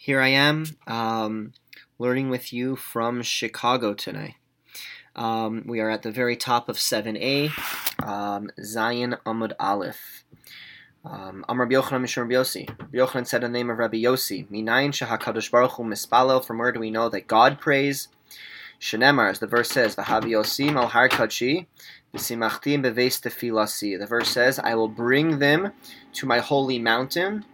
Here I am, um, learning with you from Chicago tonight. Um, we are at the very top of 7a, um, Zayin Amud Aleph. Um, Amr Yochanan Mishur Yossi. Yochanan said in the name of Rabbi Yossi, Minayin Shahakadosh Baruch Hu Mispalel, from where do we know that God prays? Shenemar, as the verse says, V'havi Yosim al Har Kachi, beves tefilasi. The verse says, I will bring them to my holy mountain,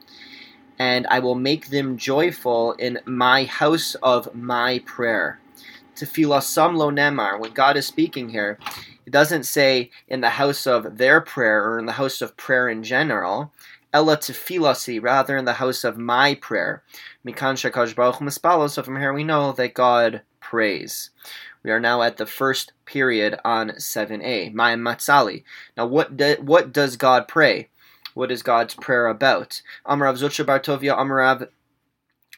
and I will make them joyful in my house of my prayer. Tefilasam lo nemar. When God is speaking here, it doesn't say in the house of their prayer or in the house of prayer in general. Ella tefilasi, rather in the house of my prayer. Mikan shakash baruch mispalo. So from here we know that God prays. We are now at the first period on 7a. My matzali. Now, what what does God pray? What is God's prayer about? Amarav Zutra Bartovia, Amarav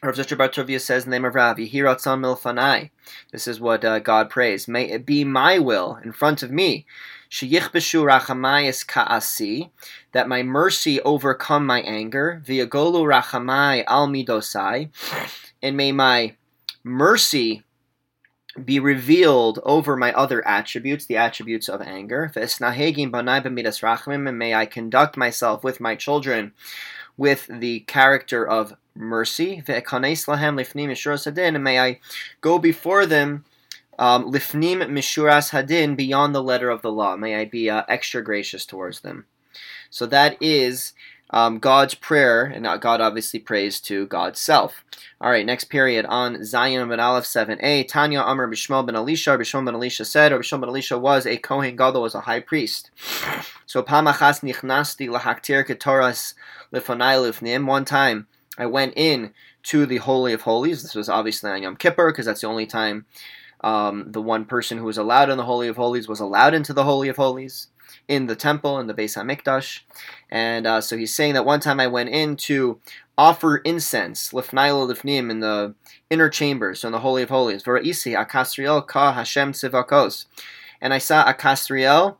Rav Zutra Bartovia says in the name of Rav, Yehiratzam milfanai. This is what uh, God prays. May it be my will in front of me. Sheyichbeshu rachamayis ka'asi, that my mercy overcome my anger. Viagolu rachamai al midosai, and may my mercy be revealed over my other attributes, the attributes of anger. And may I conduct myself with my children with the character of mercy. And may I go before them um, lifnim mishuras hadin beyond the letter of the law. May I be uh, extra gracious towards them. So that is um, God's prayer, and God obviously prays to God's self. All right, next period on Zayin ben Aleph 7a. Tanya Amr Bishmol ben Elisha. Bishmol ben Elisha said, or Bishmol ben Elisha was a Kohen Gadol, was a high priest. So Pamachas nichnasti lahaktir ketoras lifonai lifnim. One time I went in to the Holy of Holies. This was obviously on Yom Kippur, because that's the only time um, the one person who was allowed in the Holy of Holies was allowed into the Holy of Holies in the temple in the Beis Hamikdash, and uh, so he's saying that one time I went in to offer incense, lifnailo lifnim, in the inner chambers, so in the Holy of Holies. V'ra'isi akasriel ka Hashem tzivakos, and I saw akasriel,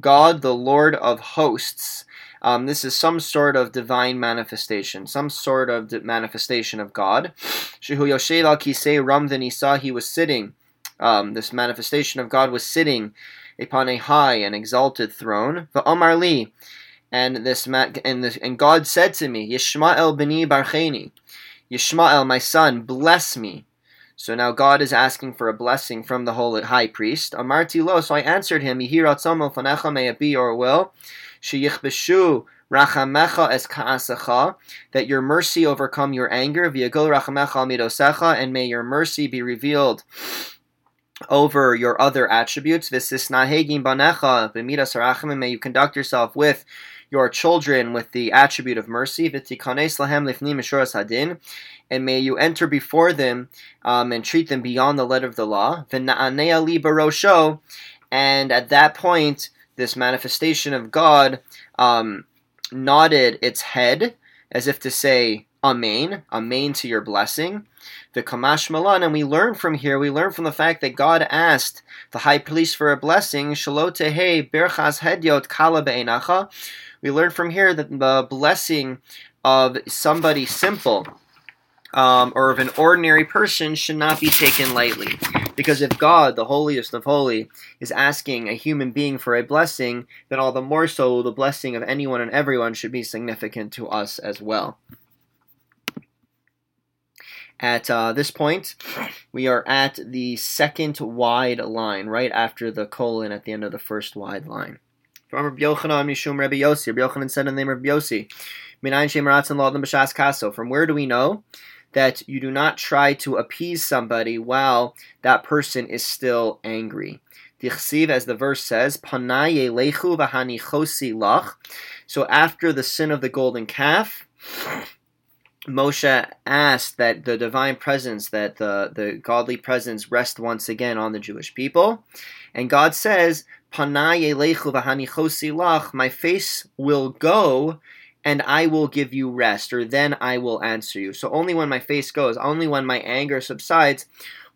God, the Lord of hosts. Um, this is some sort of divine manifestation, some sort of manifestation of God. Shehu Yoshev al Kisei Ramdan, he saw he was sitting. Um, this manifestation of God was sitting upon a high and exalted throne. Va'amar li, and this and this, and God said to me, Yishmael beni barcheni, Yishmael, my son, bless me. So now God is asking for a blessing from the holy high priest. Amarti lo, so I answered him, Yihiratzom fanecha, may it be your will, sheyichbeshu rachamecha es ka'asecha, that your mercy overcome your anger, v'yagol rachamecha midosecha, and may your mercy be revealed over your other attributes. may you conduct yourself with your children with the attribute of mercy. and may you enter before them um, and treat them beyond the letter of the law. and at that point, this manifestation of God um, nodded its head as if to say, Amen, Amen to your blessing. The Kamash Malan, and we learn from here, we learn from the fact that God asked the high priest for a blessing, Shalotehe Berchas Hedyot Kala Be'enacha. We learn from here that the blessing of somebody simple um, or of an ordinary person should not be taken lightly. Because if God, the holiest of holy, is asking a human being for a blessing, then all the more so the blessing of anyone and everyone should be significant to us as well. At uh, this point, we are at the second wide line, right after the colon at the end of the first wide line. From where do we know that you do not try to appease somebody while that person is still angry? As the verse says, So after the sin of the golden calf, Moshe asked that the divine presence, that the, the godly presence rest once again on the Jewish people. And God says, My face will go and I will give you rest, or then I will answer you. So only when my face goes, only when my anger subsides,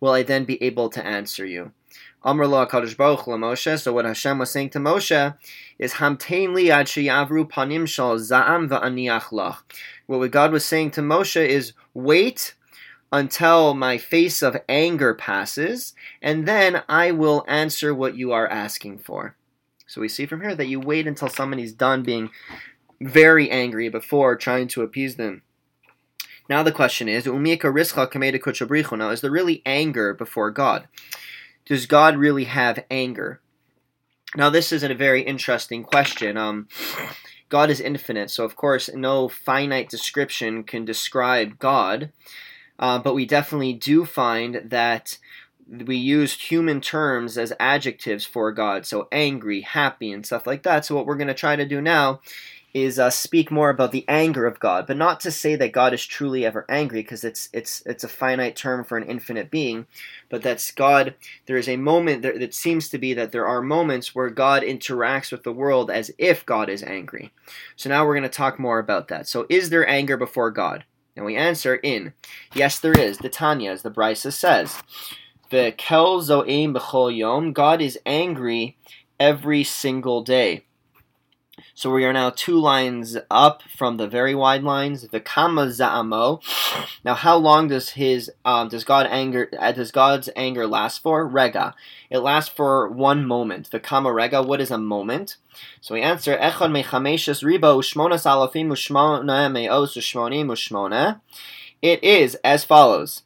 will I then be able to answer you. Amr lo HaKadosh Baruch Moshe. So what Hashem was saying to Moshe is Hamtein li ad sheyavru panim shal za'am va'aniach lach. What God was saying to Moshe is wait until my face of anger passes, and then I will answer what you are asking for. So we see from here that you wait until somebody's done being very angry before trying to appease them. Now the question is, now is there really anger before God? Does God really have anger? Now this is a very interesting question. Um, God is infinite, so of course no finite description can describe God. Uh, but we definitely do find that we used human terms as adjectives for God, so angry, happy, and stuff like that. So what we're going to try to do now is uh, speak more about the anger of God, but not to say that God is truly ever angry, because it's it's it's a finite term for an infinite being, but that's God. There is a moment that, seems to be that there are moments where God interacts with the world as if God is angry. So now we're going to talk more about that. So is there anger before God? And we answer in yes, there is. The Tanya, as the Brisa says, the kel zo'im b'chol yom. God is angry every single day. So we are now two lines up from the very wide lines. The kama za'amo. Now, how long does his um, does God anger uh, does God's anger last for? Rega. It lasts for one moment. The kama rega. What is a moment? So we answer echad mechameshes riba ushmonas alafim ushmona me'os ushmonim ushmona. It is as follows.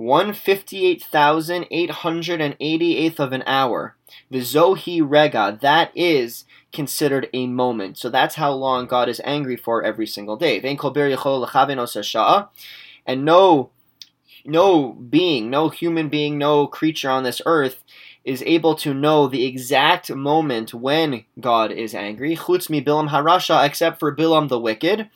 158,888th of an hour. The Zohi Rega, that is considered a moment. So that's how long God is angry for every single day. And no no being, no human being, no creature on this earth is able to know the exact moment when God is angry. Bilam Harasha, except for Bilam the wicked.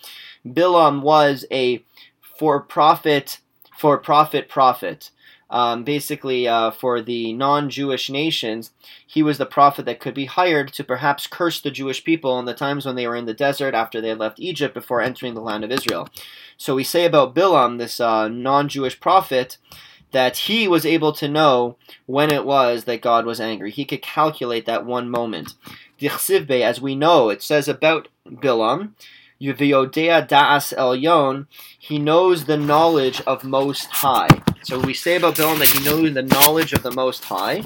Bilam was a for-profit, for-profit prophet um, basically uh, for the non-Jewish nations, he was the prophet that could be hired to perhaps curse the Jewish people in the times when they were in the desert after they had left Egypt before entering the land of Israel. So we say about Bilam, this uh, non-Jewish prophet, that he was able to know when it was that God was angry. He could calculate that one moment. As we know, it says about Bilam Yudhiodea Da'as Elyon, he knows the knowledge of Most High. So we say about Bilam that he knows the knowledge of the Most High,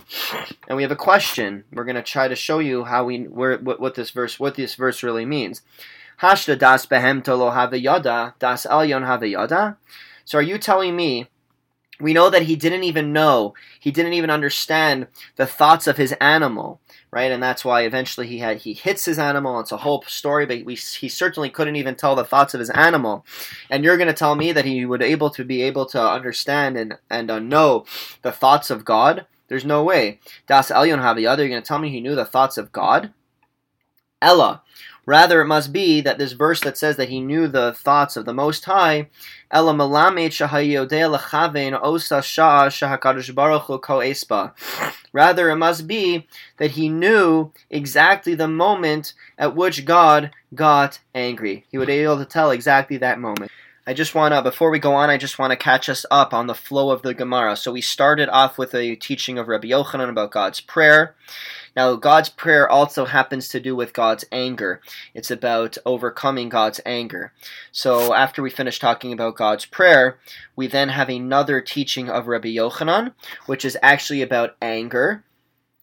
and we have a question. We're going to try to show you how we where, what, what this verse what this verse really means. Hashda das behem tolo das elyon yada. So are you telling me? We know that he didn't even know, he didn't even understand the thoughts of his animal right? And that's why eventually he had he hits his animal. It's a whole story, but we, he certainly couldn't even tell the thoughts of his animal. And you're going to tell me that he would able to be able to understand and and uh, know the thoughts of God? There's no way. Das Elyon Haviyah, you're going to tell me he knew the thoughts of God? Ella. Rather, it must be that this verse that says that he knew the thoughts of the Most High, Rather, it must be that he knew exactly the moment at which God got angry. He would be able to tell exactly that moment. I just want to, before we go on, I just want to catch us up on the flow of the Gemara. So we started off with a teaching of Rabbi Yochanan about God's prayer. Now, God's prayer also happens to do with God's anger. It's about overcoming God's anger. So, after we finish talking about God's prayer, we then have another teaching of Rabbi Yochanan, which is actually about anger.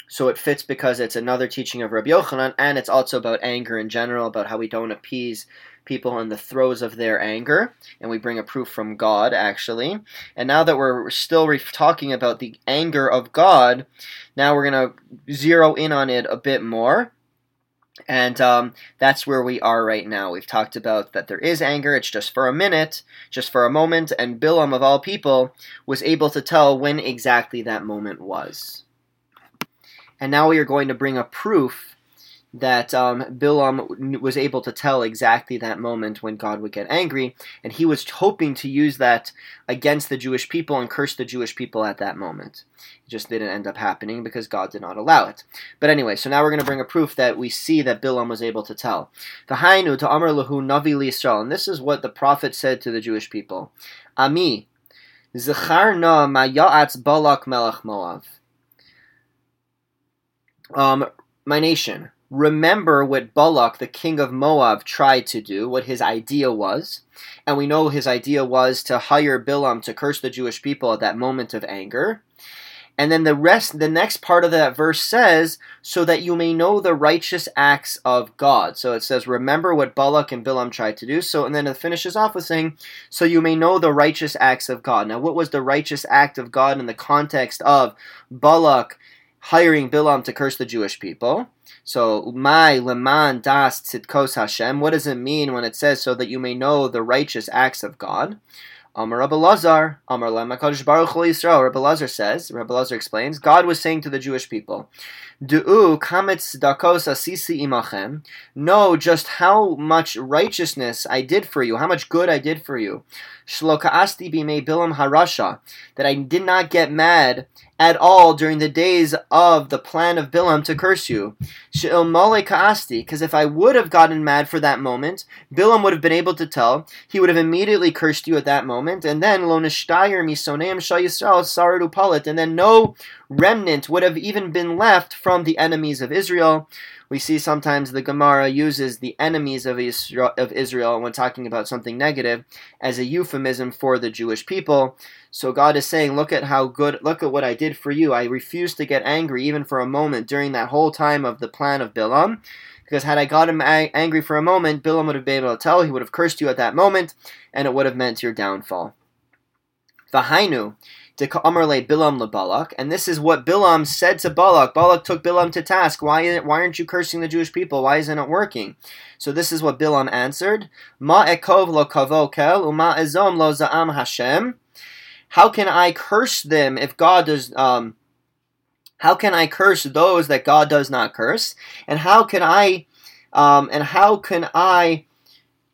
So it fits because it's another teaching of Rabbi Yochanan, and it's also about anger in general, about how we don't appease people in the throes of their anger, and we bring a proof from God, actually. And now that we're still re- talking about the anger of God, now we're going to zero in on it a bit more. And um, that's where we are right now. We've talked about that there is anger, it's just for a minute, just for a moment, and Bilam, of all people, was able to tell when exactly that moment was. And now we are going to bring a proof that um, Bilam was able to tell exactly that moment when God would get angry, and he was hoping to use that against the Jewish people and curse the Jewish people at that moment. It just didn't end up happening because God did not allow it. But anyway, so now we're going to bring a proof that we see that Bilam was able to tell. The V'hainu to Amr lahu Navi Yisrael, and this is what the prophet said to the Jewish people: Ami, zechar na ma'yatz Balak melech Moav. Um, my nation, remember what Balak, the king of Moab, tried to do, what his idea was. And we know his idea was to hire Bilam to curse the Jewish people at that moment of anger. And then the rest, the next part of that verse says, so that you may know the righteous acts of God. So it says, remember what Balak and Bilam tried to do. So, and then it finishes off with saying, so you may know the righteous acts of God. Now, what was the righteous act of God in the context of Balak hiring Bilam to curse the Jewish people? So, my leman das tzidkos Hashem. What does it mean when it says so that you may know the righteous acts of God? Amar Rabbi Lazar, Amar Lemakadosh Baruch Yisrael. Rabbi Lazar says, Rabbi Lazar explains, God was saying to the Jewish people, Du'u kametz dakos asisi imachem. Know just how much righteousness I did for you, how much good I did for you. Shloka asti bimei bilam harasha. That I did not get mad at all during the days of the plan of Bilam to curse you. She'ilmale ka'asti, because if I would have gotten mad for that moment, Bilam would have been able to tell, he would have immediately cursed you at that moment, and then lo nishtayer misoneim shal Yisrael palit, and then no remnant would have even been left from the enemies of Israel. We see sometimes the Gemara uses the enemies of Israel, of Israel when talking about something negative as a euphemism for the Jewish people. So God is saying, look at how good, look at what I did for you. I refused to get angry even for a moment during that whole time of the plan of Bilam. Because had I got him angry for a moment, Bilam would have been able to tell, he would have cursed you at that moment, and it would have meant your downfall. Vahainu, de Amarle Bilam leBalak, and this is what Bilam said to Balak. Balak took Bilam to task. Why, why aren't you cursing the Jewish people? Why isn't it working? So this is what Bilam answered: Ma ekov lo kavokel uma ezom lo zaam Hashem. How can I curse them if God does? Um, how can I curse those that God does not curse? And how can I? Um, and how can I?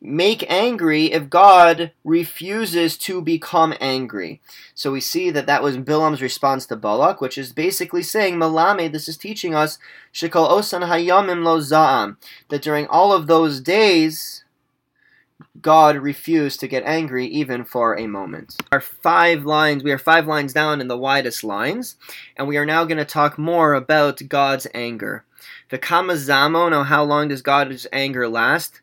Make angry if God refuses to become angry. So we see that that was Bilam's response to Balak, which is basically saying, Malame, this is teaching us, Shikol Osan Hayamim Lo Za'am, that during all of those days, God refused to get angry even for a moment. Our five lines, we are five lines down in the widest lines, and we are now going to talk more about God's anger. The Kamazamo, now how long does God's anger last?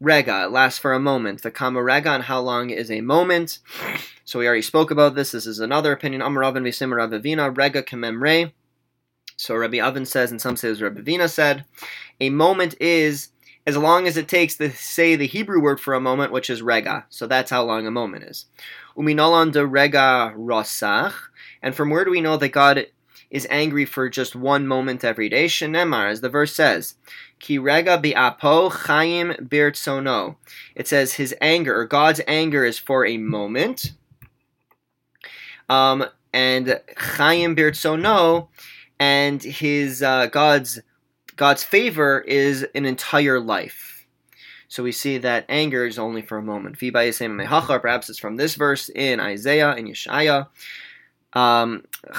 Rega, it lasts for a moment. The Kama Rega how long is a moment. So we already spoke about this. This is another opinion. Amaravin Visim Ravavina, Rega Kamemre. So Rabbi Oven says, and some say Rabbi Vina said, a moment is as long as it takes to say the Hebrew word for a moment, which is rega. So that's how long a moment is. Uminolan de rega rosach. And from where do we know that God is angry for just one moment every day? Shenemar, as the verse says, Ki rega bi'apo chayim birtsono. It says his anger, or God's anger, is for a moment. Um, and chayim birtsono, and his uh, God's God's favor is an entire life. So we see that anger is only for a moment. Perhaps it's from this verse in Isaiah and Yeshaya. Um, it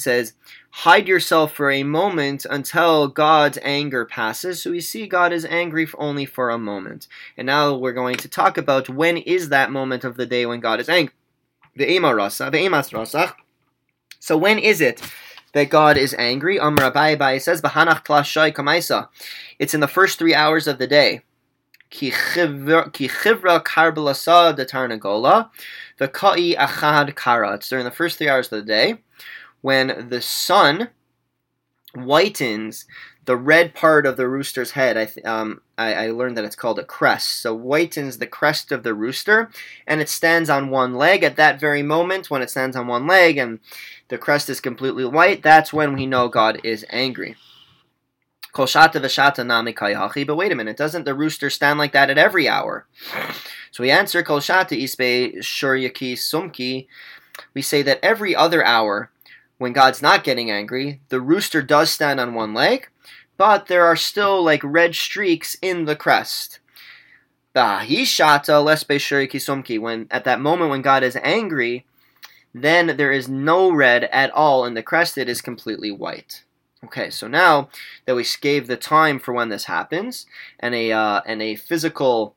says, hide yourself for a moment until God's anger passes. So we see God is angry only for a moment. And now we're going to talk about when is that moment of the day when God is angry. So when is it that God is angry? Amr Abaye says. It's in the first three hours of the day. Ki chivra karbalasa de tarnagola, the ka'i achad kara. It's during the first three hours of the day when the sun whitens the red part of the rooster's head. I, th- um, I, I, learned that it's called a crest. So whitens the crest of the rooster, and it stands on one leg. At that very moment, when it stands on one leg and the crest is completely white, that's when we know God is angry. But wait a minute, doesn't the rooster stand like that at every hour? So we answer Kol isbe shuryaki sumki. We say that every other hour when God's not getting angry, the rooster does stand on one leg, but there are still like red streaks in the crest. Bahishata lesbe shuryaki sumki. When at that moment when God is angry, then there is no red at all in the crest, it is completely white. Okay, so now that we gave the time for when this happens and a uh, and a physical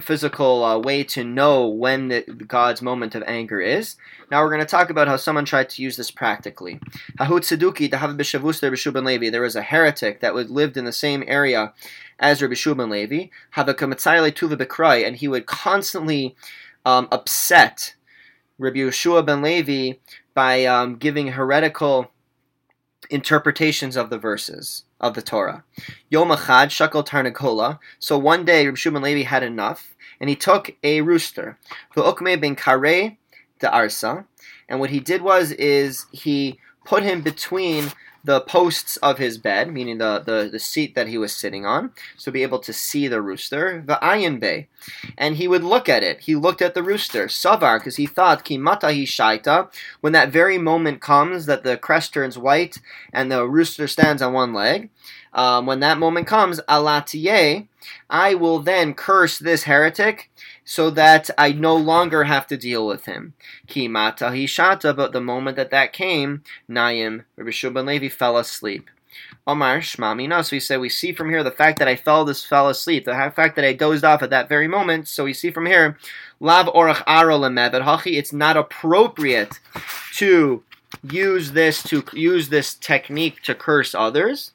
physical uh, way to know when the, God's moment of anger is. Now we're going to talk about how someone tried to use this practically. There was a heretic that would, lived in the same area as Rabbi Shubin Levi. And he would constantly um, upset Rabbi Yehoshua ben Levi by um, giving heretical interpretations of the verses of the Torah. Yom Achad Shakal Tarnagola. So one day Shimon Levi had enough, and he took a rooster, Ukme ben Kare de Arsa, and what he did was is he put him between the posts of his bed, meaning the, the, the seat that he was sitting on, so be able to see the rooster, the ayin bay. And he would look at it. He looked at the rooster, savar, because he thought, ki matahi shaita, when that very moment comes that the crest turns white and the rooster stands on one leg, um, when that moment comes, alatiye, I will then curse this heretic so that I no longer have to deal with him. Ki mata hishata, but the moment that that came, Nayim, Rabbi Shubban Levi fell asleep. Omar Shmamina. So we say we see from here the fact that I fell this fell asleep, the fact that I dozed off at that very moment. So we see from here, Lav orach aro hachi. It's not appropriate to use this to use this technique to curse others.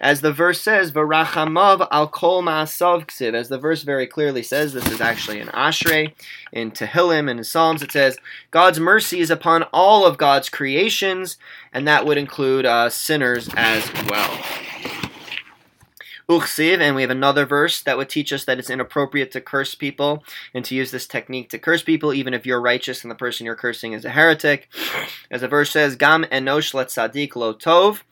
As the verse says, Varachamav al kol ma'asav ksiv. As the verse very clearly says, this is actually an Ashrei in Tehillim and in Psalms. It says, God's mercy is upon all of God's creations, and that would include uh, sinners as well. Uchsiv, and we have another verse that would teach us that it's inappropriate to curse people and to use this technique to curse people, even if you're righteous and the person you're cursing is a heretic. As the verse says, Gam enosh let sadik lo tov.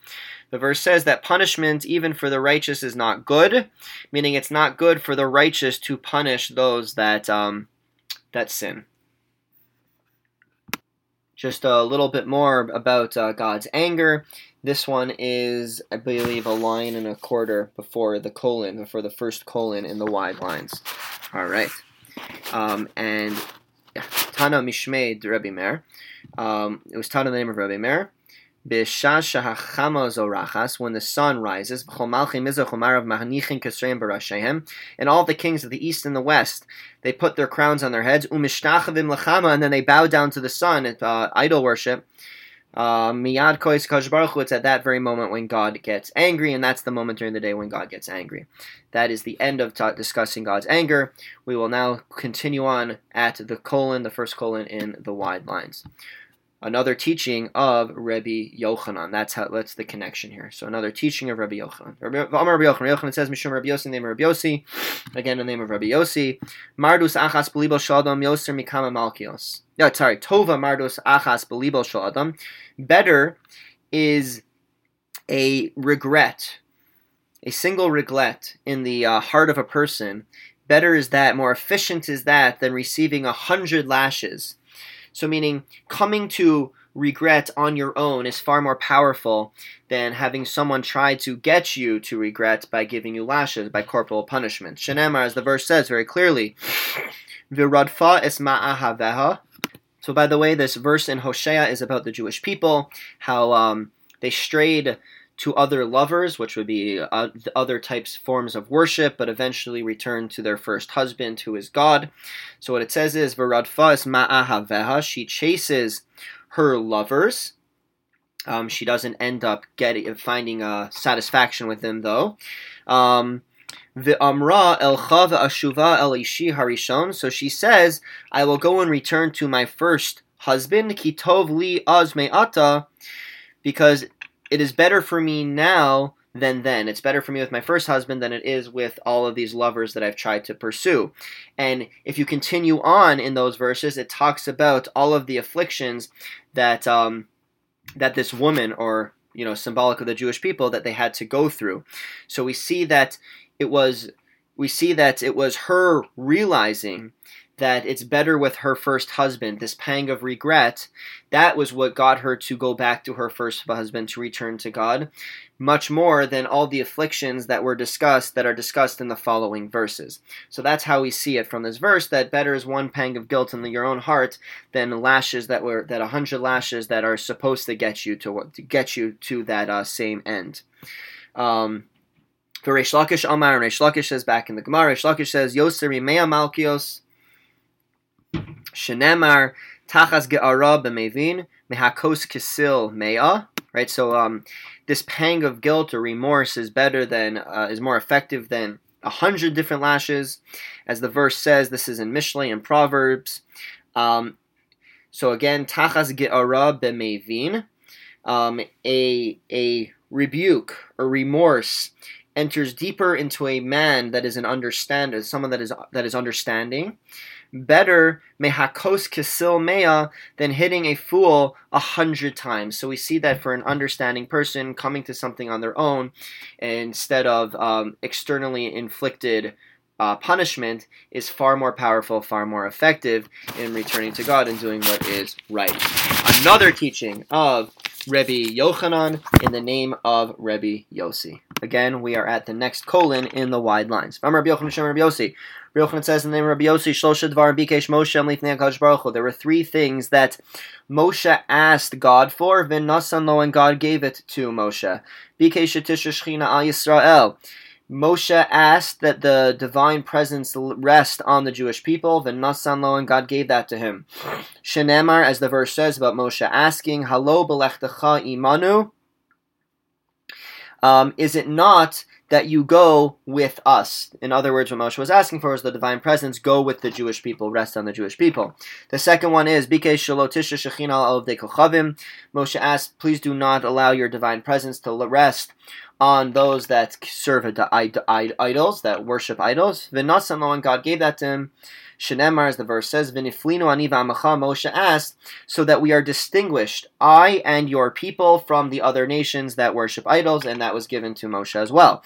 The verse says that punishment, even for the righteous, is not good, meaning it's not good for the righteous to punish those that um, that sin. Just a little bit more about uh, God's anger. This one is, I believe, a line and a quarter before the colon, before the first colon in the wide lines. All right. Um, and Tana Mishmei Rebbe Meir. Um, it was taught in the name of Rebbe Meir when the sun rises, and all the kings of the east and the west, they put their crowns on their heads, and then they bow down to the sun at uh, idol worship. Uh, miyad It's at that very moment when God gets angry, and that's the moment during the day when God gets angry. That is the end of ta- discussing God's anger. We will now continue on at the colon, the first colon in the wide lines another teaching of Rabbi Yochanan. That's how that's the connection here. So another teaching of Rabbi Yochanan. Rabbi, Yochanan. Yochanan says Mishum Rabbi Yossi, name of Rabbi Yossi. Again, the name of Rabbi Yossi. Mardus achas belibo shadam yoser mikama malkios. Yeah, sorry. Tova mardus achas belibo shadam. Better is a regret, a single regret in the uh, heart of a person. Better is that, more efficient is that than receiving a hundred lashes so, meaning coming to regret on your own is far more powerful than having someone try to get you to regret by giving you lashes, by corporal punishment. Shenemar, as the verse says very clearly, Viradfa es ma'ahaveha. So, by the way, this verse in Hosea is about the Jewish people, how um, they strayed to other lovers, which would be uh, other types forms of worship, but eventually return to their first husband, who is God. So what it says is Varadfa is ma'ahaveha. She chases her lovers. Um, she doesn't end up getting finding a satisfaction with them though. Um, the Amra el Chav Ashuva el Ishi Harishon. So she says, I will go and return to my first husband, Kitov li az ata, because it is better for me now than then. It's better for me with my first husband than it is with all of these lovers that I've tried to pursue. And if you continue on in those verses, it talks about all of the afflictions that um, that this woman, or you know, symbolic of the Jewish people, that they had to go through. So we see that it was we see that it was her realizing that it's better with her first husband, this pang of regret, that was what got her to go back to her first husband to return to God, much more than all the afflictions that were discussed that are discussed in the following verses. So that's how we see it from this verse that better is one pang of guilt in your own heart than lashes that were that a hundred lashes that are supposed to get you to, to get you to that uh, same end. Um, For Reish Lakish and Reish Lakish says back in the Gemara, Reish Lakish says, Yoseri Mea Malkios, Shenemar, Tachas Ge'ara b'mevin, Mehakos Kisil Mea. Right, so um, this pang of guilt or remorse is better than, uh, is more effective than a hundred different lashes. As the verse says, this is in Mishlei and Proverbs. Um, so again, Tachas Ge'ara b'mevin, um, a, a rebuke or remorse enters deeper into a man that is an understander, someone that is that is understanding. Better mehakos kisil mea than hitting a fool a hundred times. So we see that for an understanding person coming to something on their own, instead of um, externally inflicted uh, punishment, is far more powerful, far more effective in returning to God and doing what is right. Another teaching of Rebbe Yochanan in the name of Rebbe Yossi. Again, we are at the next colon in the wide lines. There were three things that Moshe asked God for, and God gave it to Moshe. Moshe asked that the divine presence rest on the Jewish people, then Nasan Lo and God gave that to him. Shenemar, as the verse says about Moshe asking, Halo belechtecha imanu, um, is it not that you go with us? In other words, what Moshe was asking for was the divine presence, go with the Jewish people, rest on the Jewish people. The second one is, Moshe asked, please do not allow your divine presence to rest on those that serve idols, that worship idols. V'nasan and God gave that to him. Shenemar, as the verse says, V'niflinu ani Moshe asked, so that we are distinguished, I and your people, from the other nations that worship idols, and that was given to Moshe as well.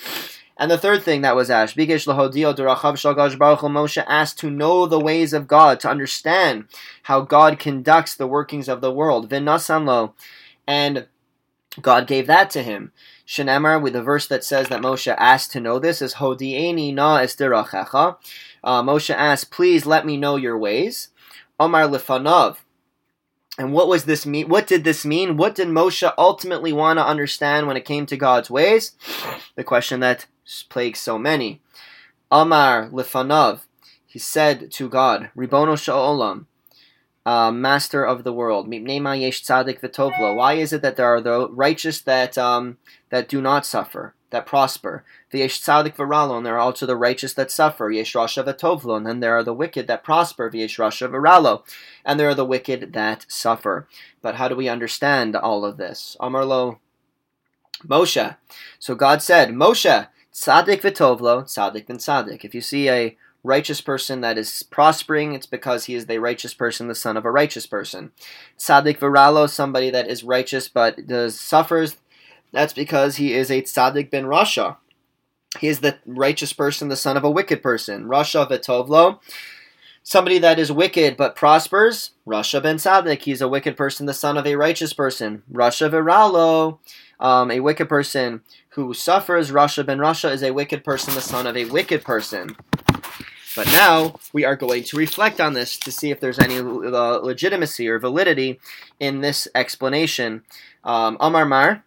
And the third thing that was asked, Moshe asked to know the ways of God, to understand how God conducts the workings of the world. V'nasanlo, and God gave that to him. Shenemar, with the verse that says that Moshe asked to know this, is Hodieni na estirachecha. Uh, Moshe asked, please let me know your ways. Omar lefanav. And what was this mean? What did this mean? What did Moshe ultimately want to understand when it came to God's ways? The question that plagues so many. Omar lefanav. He said to God, Ribono sha'olam, uh, master of the world. Why is it that there are the righteous that um, that do not suffer, that prosper? V'yesh tzadik v'ralo, and there are also the righteous that suffer. Yesh v'tovlo, and then there are the wicked that prosper. Rasha v'ralo, and there are the wicked that suffer. But how do we understand all of this? Amarlo, Moshe. So God said, Moshe, tzadik v'tovlo, tzadik v'tzadik. If you see a righteous person that is prospering, it's because he is the righteous person, the son of a righteous person. Tzaddik viralo, somebody that is righteous but does, suffers, that's because he is a tzaddik ben Rasha. He is the righteous person, the son of a wicked person. Rasha v'tovlo, somebody that is wicked but prospers. Rasha ben tzaddik, he's a wicked person, the son of a righteous person. Rasha viralo, um, a wicked person who suffers. Rasha ben Rasha is a wicked person, the son of a wicked person. But now we are going to reflect on this to see if there's any uh, legitimacy or validity in this explanation. Um, Amar Mar.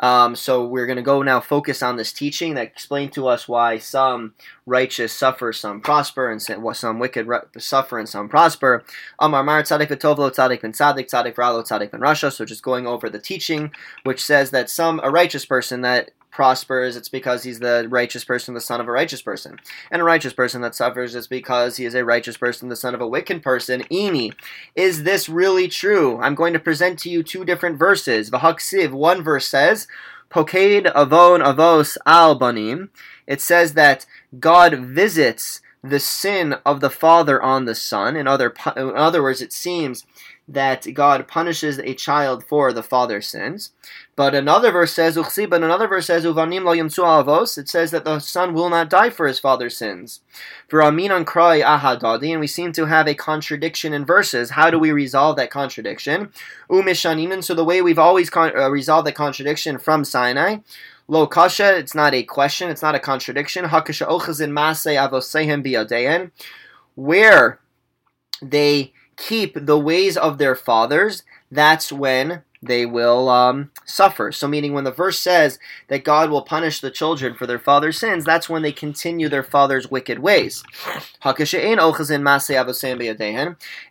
Um, so we're going to go now focus on this teaching that explained to us why some righteous suffer, some prosper, and some wicked suffer and some prosper. Amar Mar Tzadik V'Tovlo Tzadik Ben Tzadik Tzadik Ralo Tzadik Ben Rasha. So just going over the teaching, which says that some a righteous person that prospers, it's because he's the righteous person, the son of a righteous person. And a righteous person that suffers is because he is a righteous person, the son of a wicked person. Ini, is this really true? I'm going to present to you two different verses. Vahaksiv, one verse says, Poked avon avos al banim. It says that God visits the sin of the father on the son. In other, in other words, it seems that God punishes a child for the father's sins. But another verse says, but another verse says, Uvanim lo. It says that the son will not die for his father's sins. For aminan krai ahadadi, and we seem to have a contradiction in verses. How do we resolve that contradiction? Umishanimin. So the way we've always con- uh, resolved the contradiction from Sinai. Lo kasha, it's not a question, it's not a contradiction. Hakasha ochazin masei avosehem biyadein. Where they keep the ways of their fathers, that's when they will um, suffer. So, meaning when the verse says that God will punish the children for their father's sins, that's when they continue their father's wicked ways.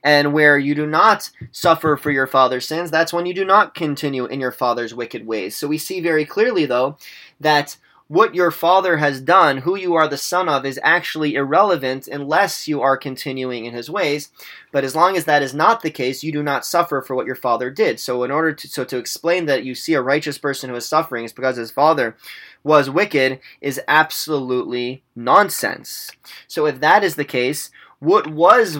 And where you do not suffer for your father's sins, that's when you do not continue in your father's wicked ways. So, we see very clearly, though, that what your father has done, who you are the son of, is actually irrelevant unless you are continuing in his ways. But as long as that is not the case, you do not suffer for what your father did. So in order to so to explain that you see a righteous person who is suffering is because his father was wicked is absolutely nonsense. So if that is the case, what was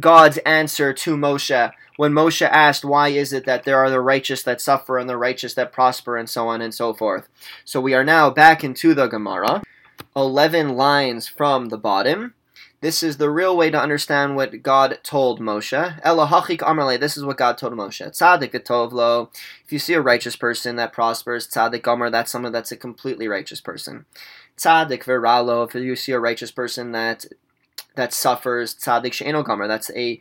God's answer to Moshe when Moshe asked, Why is it that there are the righteous that suffer and the righteous that prosper, and so on and so forth? So we are now back into the Gemara, 11 lines from the bottom. This is the real way to understand what God told Moshe. Elahachik Amarle, this is what God told Moshe. Tzadik Tovlo. If you see a righteous person that prospers, Tzadik Amar, that's someone that's a completely righteous person. Tzadik Viralo, if you see a righteous person that that suffers tzaddik she'eno gomer. That's a,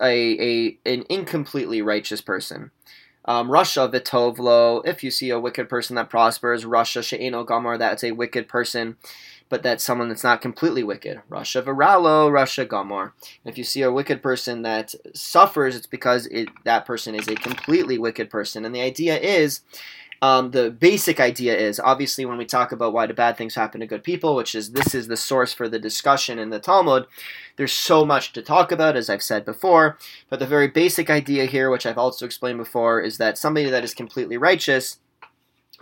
a, a an incompletely righteous person. Um, Rasha vitovlo. If you see a wicked person that prospers, Rasha she'eno gomer. That's a wicked person, but that's someone that's not completely wicked. Rasha viralo, Rasha gomer. If you see a wicked person that suffers, it's because it, that person is a completely wicked person. And the idea is um, the basic idea is obviously when we talk about why do bad things happen to good people, which is this is the source for the discussion in the Talmud. There's so much to talk about, as I've said before, but the very basic idea here, which I've also explained before, is that somebody that is completely righteous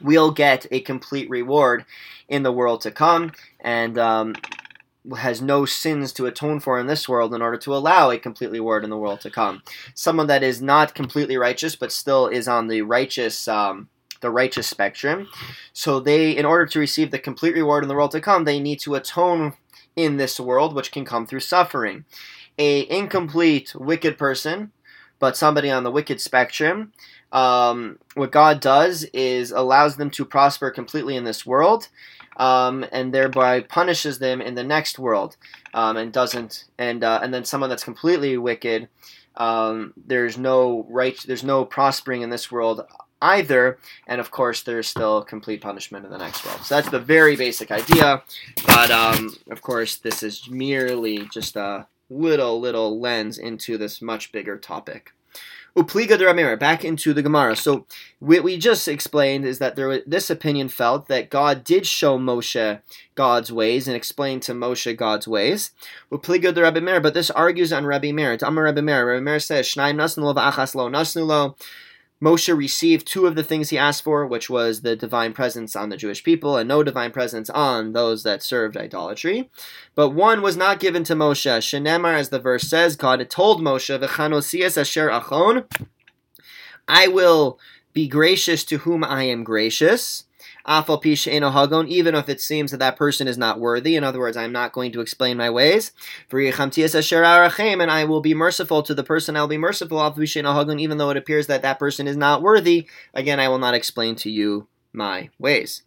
will get a complete reward in the world to come, and um, has no sins to atone for in this world in order to allow a complete reward in the world to come. Someone that is not completely righteous but still is on the righteous um, the righteous spectrum. So they, in order to receive the complete reward in the world to come, they need to atone in this world, which can come through suffering. A incomplete wicked person, but somebody on the wicked spectrum, um, what God does is allows them to prosper completely in this world, um, and thereby punishes them in the next world, um, and doesn't, and uh, and then someone that's completely wicked, um, there's no right, there's no prospering in this world either. And of course, there's still complete punishment in the next world. So that's the very basic idea. But um, of course, this is merely just a little, little lens into this much bigger topic. Upliga de Ramira, back into the Gemara. So what we just explained is that there this opinion felt that God did show Moshe God's ways and explain to Moshe God's ways. Upliga de Rabbi Meir, but this argues on Rabbi Meir. Amar Rabbi Meir. Rabbi Meir says, Shnaim nasnu lo v'achas lo nasnu lo. Moshe received two of the things he asked for, which was the divine presence on the Jewish people and no divine presence on those that served idolatry. But one was not given to Moshe. Shenemar, as the verse says, God told Moshe, V'chanosias asher achon, I will be gracious to whom I am gracious even if it seems that that person is not worthy. In other words, I'm not going to explain my ways. And I will be merciful to the person I will be merciful, even though it appears that that person is not worthy. Again, I will not explain to you my ways.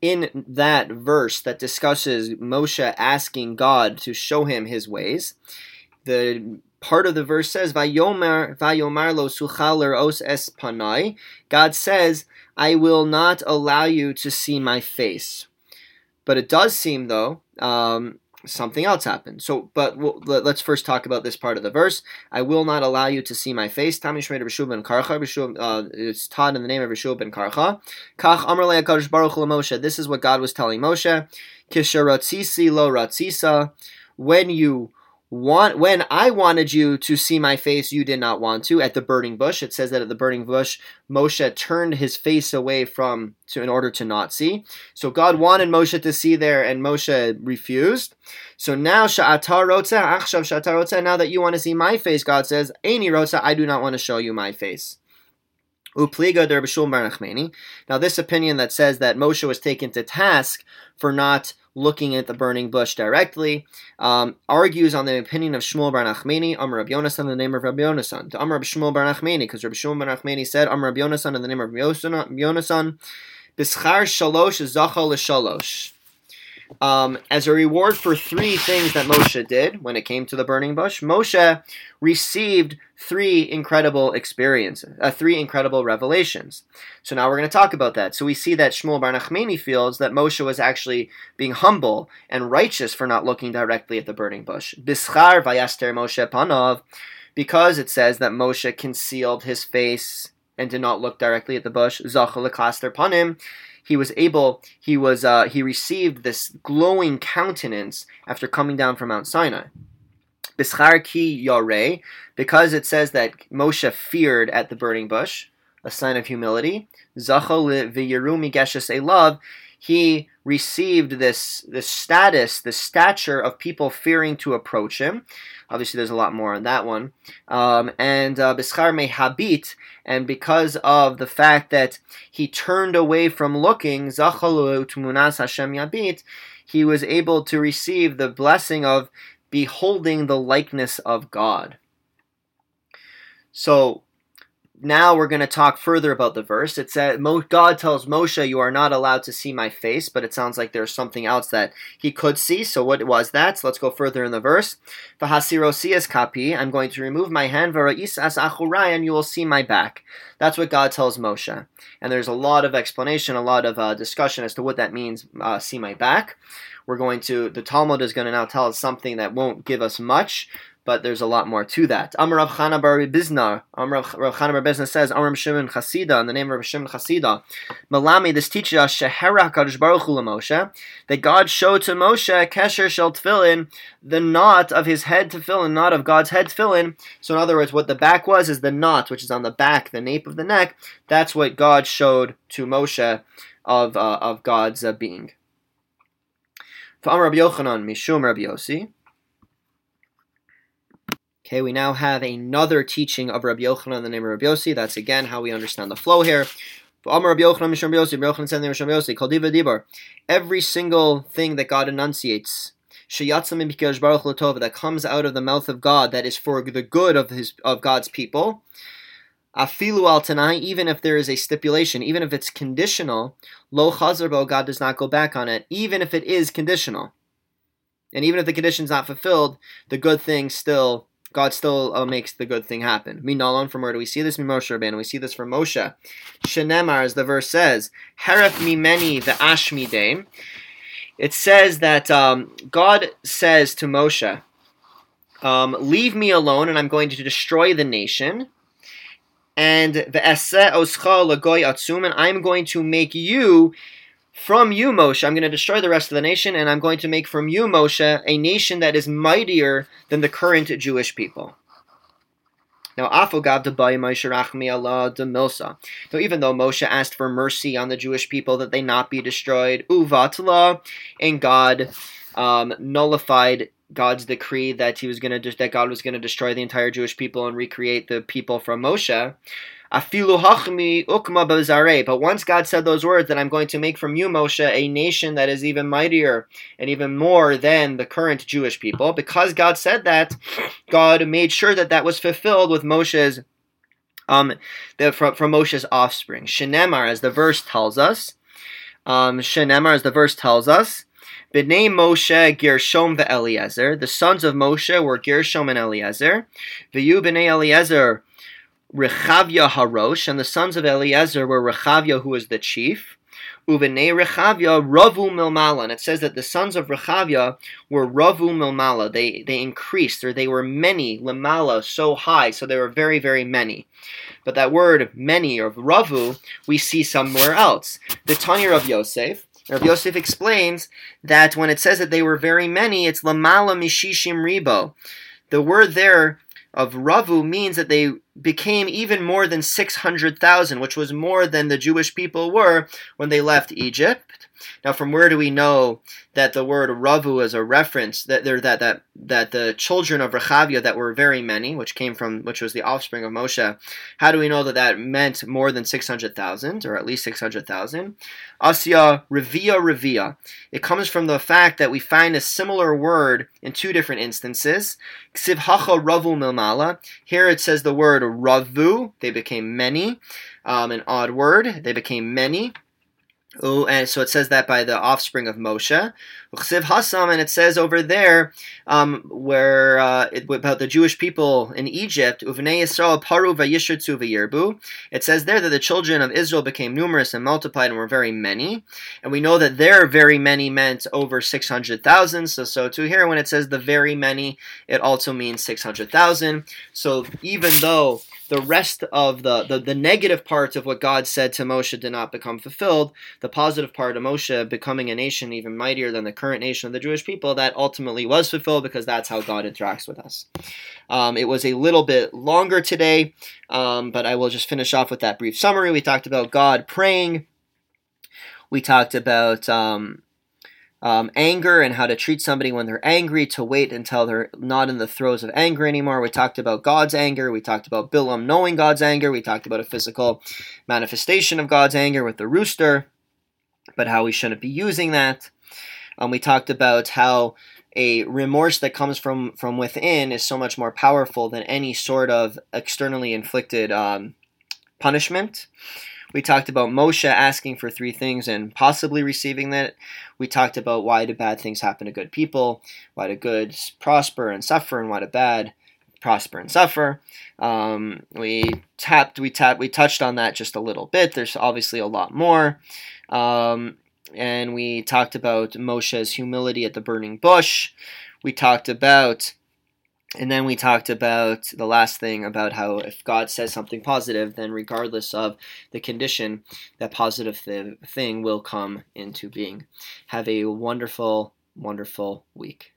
in that verse that discusses Moshe asking God to show him his ways, the part of the verse says, Vayomer, Vayomar lo suchaler os es panai. God says, I will not allow you to see my face. But it does seem, though, um, something else happened. So, but let's first talk about this part of the verse. I will not allow you to see my face. Tami. Uh, it's taught in the name of Rishub ben Karcha. Kach Baruch Moshe. This is what God was telling Moshe. Kisharatzisi lo ratzisa. When you want when I wanted you to see my face, you did not want to. At the burning bush, it says that at the burning bush, Moshe turned his face away from to in order to not see. So God wanted Moshe to see there, and Moshe refused. So now sha'ata rotza, achshav sha'atarotza. Now that you want to see my face, God says, "Any rotza, I do not want to show you my face." Upliga Now, this opinion that says that Moshe was taken to task for not looking at the burning bush directly, um, argues on the opinion of Shmuel bar Nachmani, Amr Rabbi Yonasan, in the name of Rabbi Yonasan. To Amr Shmuel bar Nachmani, because Rabbi Shmuel bar Nachmani said, Amr Rabbi Yonasan, in the name of Rabbi Yonasan, Bischar Shalosh Zachal Shalosh. Um, as a reward for three things that Moshe did when it came to the burning bush, Moshe received three incredible experiences, uh, three incredible revelations. So now we're going to talk about that. So we see that Shmuel Bar Nachmani feels that Moshe was actually being humble and righteous for not looking directly at the burning bush. Bischar vayaster Moshe panov, because it says that Moshe concealed his face and did not look directly at the bush. Zachal panim he was able, he was, uh, he received this glowing countenance after coming down from Mount Sinai. Bischar ki yare, because it says that Moshe feared at the burning bush, a sign of humility. Zachal v'yerumi geshes he received this this status, the stature of people fearing to approach him. Obviously, there's a lot more on that one. Um, and uh, Bischar me habit, and because of the fact that he turned away from looking, Zachalu Tumunas Hashem Yabit, he was able to receive the blessing of beholding the likeness of God. So now we're going to talk further about the verse. It says God tells Moshe, "You are not allowed to see my face," but it sounds like there's something else that he could see. So what was that? So let's go further in the verse. V'hasirosias kapi, I'm going to remove my hand. V'ra'is as achurai, and you will see my back. That's what God tells Moshe. And there's a lot of explanation, a lot of uh, discussion as to what that means. Uh, see my back. We're going to the Talmud is going to now tell us something that won't give us much, but there's a lot more to that. Amr Rav Chana Bar Bizna, Amr Rav Chana Bar Bizna says, Amr Shimon Chasida, in the name of Rav Shimon Chasida, Malami, this teaches us, Shehera Kadosh Baruch Hu Moshe, that God showed to Moshe, Kesher Shel Tefillin, the knot of his head tefillin, not of God's head tefillin. So in other words, what the back was is the knot, which is on the back, the nape of the neck. That's what God showed to Moshe of, uh, of God's uh, being. For Rabbi Yochanan, Mishum Rabbi Yossi, Okay, we now have another teaching of Rabbi Yochanan in the name of Rabbi Yossi. That's again how we understand the flow here. Every single thing that God enunciates, that comes out of the mouth of God, that is for the good of his of God's people. Even if there is a stipulation, even if it's conditional, lo God does not go back on it, even if it is conditional. And even if the condition is not fulfilled, the good thing still God still uh, makes the good thing happen. Minalon, from where do we see this? Moshe Rabbeinu. We see this from Moshe. Shenemar, as the verse says, Heref mimeni the ashmidem. It says that um, God says to Moshe, um, "Leave me alone, and I'm going to destroy the nation." And the oscha lagoy atzum, and I'm going to make you from you, Moshe, I'm going to destroy the rest of the nation, and I'm going to make from you, Moshe, a nation that is mightier than the current Jewish people. Now, Afogav Allah de Milsa. So even though Moshe asked for mercy on the Jewish people that they not be destroyed, Uvatla, and God um, nullified God's decree that he was going to that God was going to destroy the entire Jewish people and recreate the people from Moshe. Afilu hachmi ukma bazare. But once God said those words, that I'm going to make from you, Moshe, a nation that is even mightier and even more than the current Jewish people. Because God said that, God made sure that that was fulfilled with Moshe's um, the, from, from Moshe's offspring. Shenemar, as the verse tells us, um, Shenemar, as the verse tells us, B'nai Moshe, Gershom ve'Eliezer. The sons of Moshe were Gershom and Eliezer. V'yu b'nai Eliezer Rechavia Harosh, and the sons of Eliezer were Rechavia, who was the chief. Uvene Rechavia Ravu Milmala, and it says that the sons of Rechavia were Ravu Milmala. They they increased, or they were many Limala, so high, so they were very very many. But that word many of Ravu we see somewhere else. The Tanya of Yosef. Rav Yosef explains that when it says that they were very many, it's Lamala Mishishim Ribo. The word there of Ravu means that they became even more than 600,000, which was more than the Jewish people were when they left Egypt. Now, from where do we know that the word Ravu is a reference that there that that that the children of Rechavia that were very many, which came from which was the offspring of Moshe? How do we know that that meant more than six hundred thousand or at least six hundred thousand? Asya Revia Revia. It comes from the fact that we find a similar word in two different instances. Ksiv Hacha Ravu Milmala. Here it says the word Ravu. They became many. Um, an odd word. They became many. Oh, and so it says that by the offspring of Moshe. And it says over there um, where uh, it, about the Jewish people in Egypt. It says there that the children of Israel became numerous and multiplied and were very many, and we know that there very many meant over six hundred thousand. So so to here when it says the very many, it also means six hundred thousand. So even though the rest of the, the, the negative parts of what God said to Moshe did not become fulfilled, the positive part of Moshe becoming a nation even mightier than the current nation of the Jewish people, that ultimately was fulfilled because that's how God interacts with us. Um, it was a little bit longer today, um, but I will just finish off with that brief summary. We talked about God praying. We talked about um, um, anger and how to treat somebody when they're angry, to wait until they're not in the throes of anger anymore. We talked about God's anger. We talked about Bilam knowing God's anger. We talked about a physical manifestation of God's anger with the rooster, but how we shouldn't be using that. Um, we talked about how a remorse that comes from from within is so much more powerful than any sort of externally inflicted um, punishment. We talked about Moshe asking for three things and possibly receiving that. We talked about why do bad things happen to good people, why do good prosper and suffer, and why do bad prosper and suffer. Um, we tapped, we tapped, we touched on that just a little bit. There's obviously a lot more. Um, and we talked about Moshe's humility at the burning bush. We talked about and then we talked about the last thing about how if God says something positive, then regardless of the condition, that positive th- thing will come into being. Have a wonderful, wonderful week.